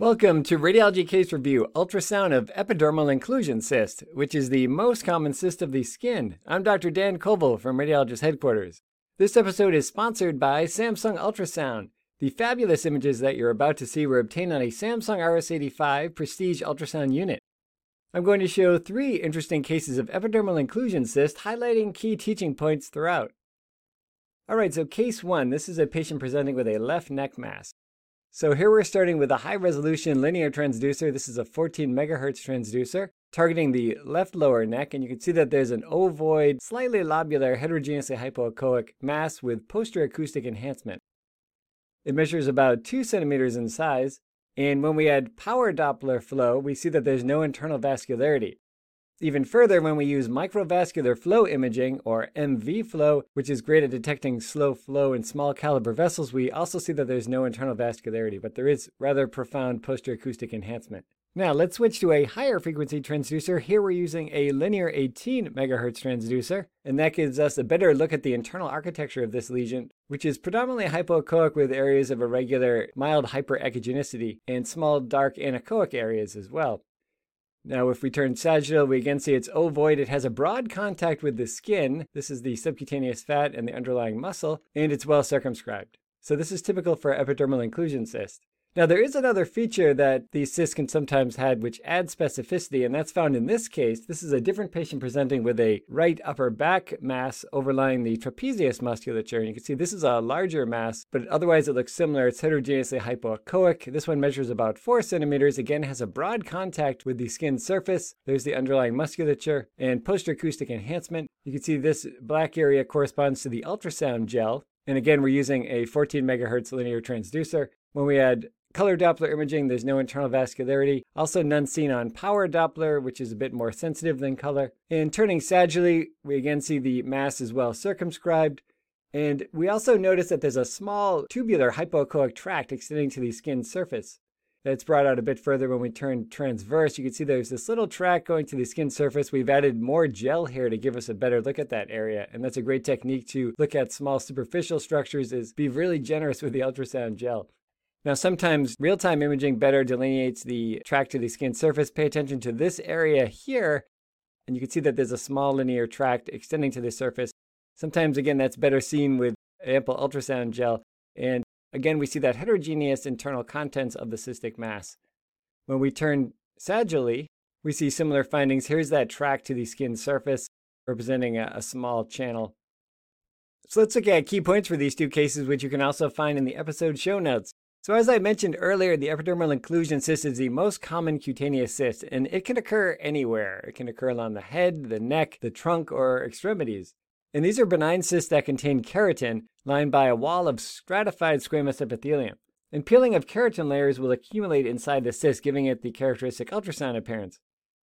Welcome to Radiology Case Review Ultrasound of Epidermal Inclusion Cyst, which is the most common cyst of the skin. I'm Dr. Dan Koval from Radiologist Headquarters. This episode is sponsored by Samsung Ultrasound. The fabulous images that you're about to see were obtained on a Samsung RS85 Prestige ultrasound unit. I'm going to show three interesting cases of epidermal inclusion cyst, highlighting key teaching points throughout. Alright, so case one this is a patient presenting with a left neck mass. So here we're starting with a high resolution linear transducer. This is a 14 megahertz transducer targeting the left lower neck. And you can see that there's an ovoid, slightly lobular, heterogeneously hypoechoic mass with posterior acoustic enhancement. It measures about 2 centimeters in size. And when we add power Doppler flow, we see that there's no internal vascularity. Even further, when we use microvascular flow imaging, or MV flow, which is great at detecting slow flow in small caliber vessels, we also see that there's no internal vascularity, but there is rather profound posterior acoustic enhancement. Now let's switch to a higher frequency transducer. Here we're using a linear 18 megahertz transducer, and that gives us a better look at the internal architecture of this lesion, which is predominantly hypoechoic with areas of irregular mild hyperechogenicity and small dark anechoic areas as well. Now, if we turn sagittal, we again see it's ovoid. It has a broad contact with the skin. This is the subcutaneous fat and the underlying muscle, and it's well circumscribed. So this is typical for epidermal inclusion cyst. Now, there is another feature that these cysts can sometimes have which adds specificity, and that's found in this case. This is a different patient presenting with a right upper back mass overlying the trapezius musculature. And you can see this is a larger mass, but otherwise it looks similar. It's heterogeneously hypoechoic. This one measures about four centimeters. Again, has a broad contact with the skin surface. There's the underlying musculature and posterior acoustic enhancement. You can see this black area corresponds to the ultrasound gel. And again, we're using a 14 megahertz linear transducer. When we add color Doppler imaging, there's no internal vascularity. Also, none seen on power Doppler, which is a bit more sensitive than color. In turning sagittally, we again see the mass is well circumscribed. And we also notice that there's a small tubular hypoechoic tract extending to the skin surface. That's brought out a bit further when we turn transverse. You can see there's this little track going to the skin surface. We've added more gel here to give us a better look at that area. And that's a great technique to look at small superficial structures is be really generous with the ultrasound gel. Now, sometimes real time imaging better delineates the track to the skin surface. Pay attention to this area here, and you can see that there's a small linear tract extending to the surface. Sometimes, again, that's better seen with ample ultrasound gel. And again, we see that heterogeneous internal contents of the cystic mass. When we turn sagittally, we see similar findings. Here's that track to the skin surface, representing a, a small channel. So let's look at key points for these two cases, which you can also find in the episode show notes. So, as I mentioned earlier, the epidermal inclusion cyst is the most common cutaneous cyst, and it can occur anywhere. It can occur along the head, the neck, the trunk, or extremities. And these are benign cysts that contain keratin, lined by a wall of stratified squamous epithelium. And peeling of keratin layers will accumulate inside the cyst, giving it the characteristic ultrasound appearance.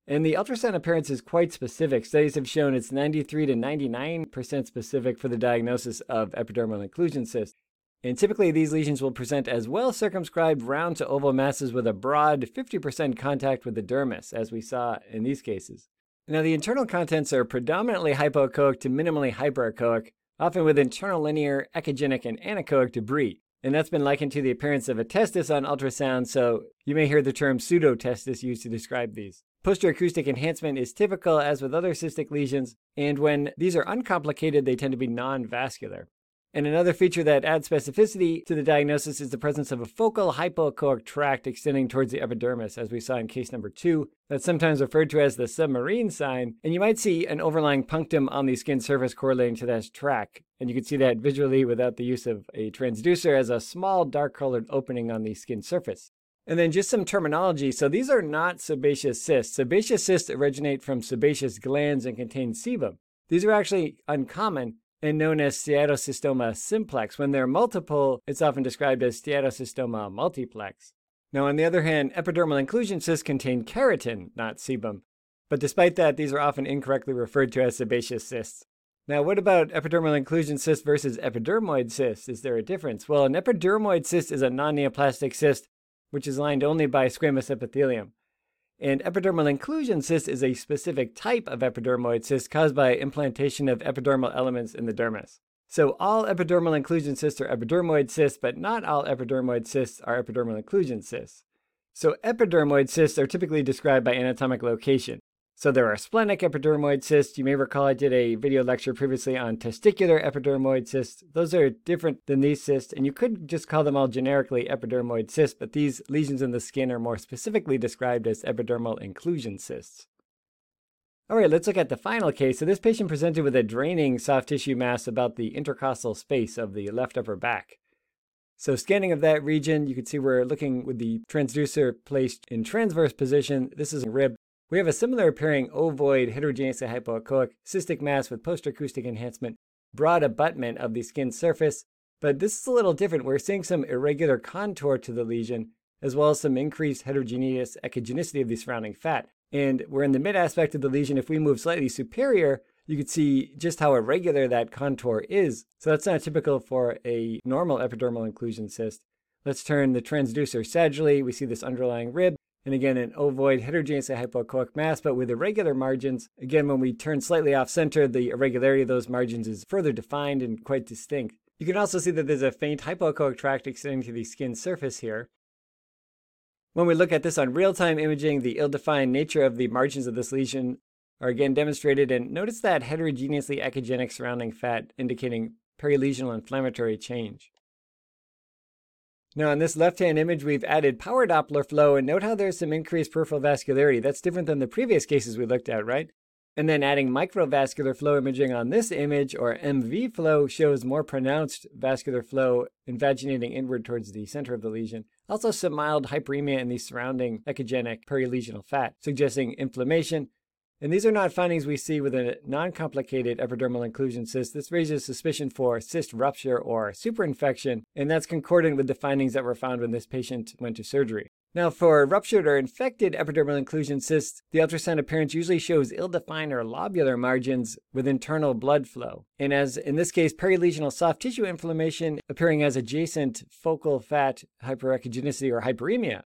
And the ultrasound appearance is quite specific. Studies have shown it's 93 to 99% specific for the diagnosis of epidermal inclusion cyst. And typically, these lesions will present as well circumscribed round to oval masses with a broad 50% contact with the dermis, as we saw in these cases. Now, the internal contents are predominantly hypoechoic to minimally hyperechoic, often with internal linear, echogenic, and anechoic debris. And that's been likened to the appearance of a testis on ultrasound, so you may hear the term pseudotestis used to describe these. Posterior acoustic enhancement is typical, as with other cystic lesions, and when these are uncomplicated, they tend to be non vascular. And another feature that adds specificity to the diagnosis is the presence of a focal hypoechoic tract extending towards the epidermis, as we saw in case number two. That's sometimes referred to as the submarine sign. And you might see an overlying punctum on the skin surface correlating to that tract. And you can see that visually without the use of a transducer as a small dark colored opening on the skin surface. And then just some terminology. So these are not sebaceous cysts. Sebaceous cysts originate from sebaceous glands and contain sebum. These are actually uncommon and known as steatocystoma simplex. When they're multiple, it's often described as steatocystoma multiplex. Now, on the other hand, epidermal inclusion cysts contain keratin, not sebum. But despite that, these are often incorrectly referred to as sebaceous cysts. Now, what about epidermal inclusion cyst versus epidermoid cyst? Is there a difference? Well, an epidermoid cyst is a non neoplastic cyst which is lined only by squamous epithelium. And epidermal inclusion cyst is a specific type of epidermoid cyst caused by implantation of epidermal elements in the dermis. So all epidermal inclusion cysts are epidermoid cysts, but not all epidermoid cysts are epidermal inclusion cysts. So, epidermoid cysts are typically described by anatomic location. So, there are splenic epidermoid cysts. You may recall I did a video lecture previously on testicular epidermoid cysts. Those are different than these cysts, and you could just call them all generically epidermoid cysts, but these lesions in the skin are more specifically described as epidermal inclusion cysts. All right, let's look at the final case. So, this patient presented with a draining soft tissue mass about the intercostal space of the left upper back. So scanning of that region, you can see we're looking with the transducer placed in transverse position. This is a rib. We have a similar appearing ovoid heterogeneously hypoechoic cystic mass with post-acoustic enhancement, broad abutment of the skin surface. But this is a little different. We're seeing some irregular contour to the lesion, as well as some increased heterogeneous echogenicity of the surrounding fat. And we're in the mid aspect of the lesion. If we move slightly superior, you can see just how irregular that contour is. So that's not typical for a normal epidermal inclusion cyst. Let's turn the transducer sagittally. We see this underlying rib. And again, an ovoid heterogeneously hypoechoic mass, but with irregular margins. Again, when we turn slightly off center, the irregularity of those margins is further defined and quite distinct. You can also see that there's a faint hypoechoic tract extending to the skin surface here. When we look at this on real-time imaging, the ill-defined nature of the margins of this lesion are again demonstrated. And notice that heterogeneously echogenic surrounding fat indicating perilesional inflammatory change. Now, on this left-hand image, we've added power Doppler flow, and note how there's some increased peripheral vascularity. That's different than the previous cases we looked at, right? And then adding microvascular flow imaging on this image, or MV flow, shows more pronounced vascular flow invaginating inward towards the center of the lesion. Also, some mild hyperemia in the surrounding echogenic perilesional fat, suggesting inflammation and these are not findings we see with a non-complicated epidermal inclusion cyst. This raises suspicion for cyst rupture or superinfection, and that's concordant with the findings that were found when this patient went to surgery. Now, for ruptured or infected epidermal inclusion cysts, the ultrasound appearance usually shows ill-defined or lobular margins with internal blood flow. And as in this case, perilesional soft tissue inflammation appearing as adjacent focal fat hyperechogenicity or hyperemia.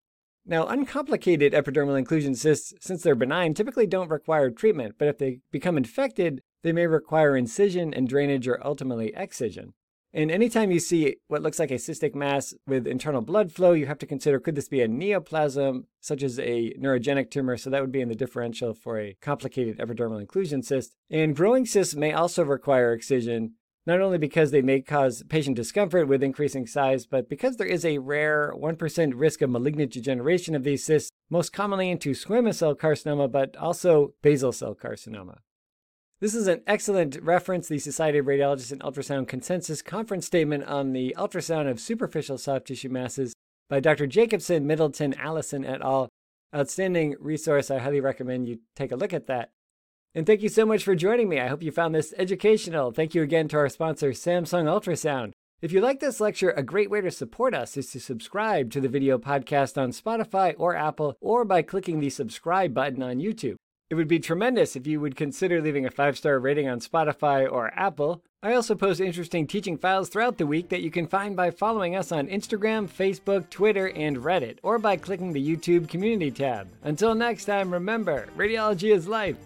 Now, uncomplicated epidermal inclusion cysts, since they're benign, typically don't require treatment, but if they become infected, they may require incision and drainage or ultimately excision. And anytime you see what looks like a cystic mass with internal blood flow, you have to consider could this be a neoplasm, such as a neurogenic tumor? So that would be in the differential for a complicated epidermal inclusion cyst. And growing cysts may also require excision, not only because they may cause patient discomfort with increasing size, but because there is a rare 1% risk of malignant degeneration of these cysts, most commonly into squamous cell carcinoma, but also basal cell carcinoma. This is an excellent reference, the Society of Radiologists in Ultrasound Consensus Conference Statement on the Ultrasound of Superficial Soft Tissue Masses by Dr. Jacobson, Middleton, Allison et al. Outstanding resource. I highly recommend you take a look at that. And thank you so much for joining me. I hope you found this educational. Thank you again to our sponsor, Samsung Ultrasound. If you like this lecture, a great way to support us is to subscribe to the video podcast on Spotify or Apple, or by clicking the subscribe button on YouTube. It would be tremendous if you would consider leaving a five star rating on Spotify or Apple. I also post interesting teaching files throughout the week that you can find by following us on Instagram, Facebook, Twitter, and Reddit, or by clicking the YouTube community tab. Until next time, remember radiology is life.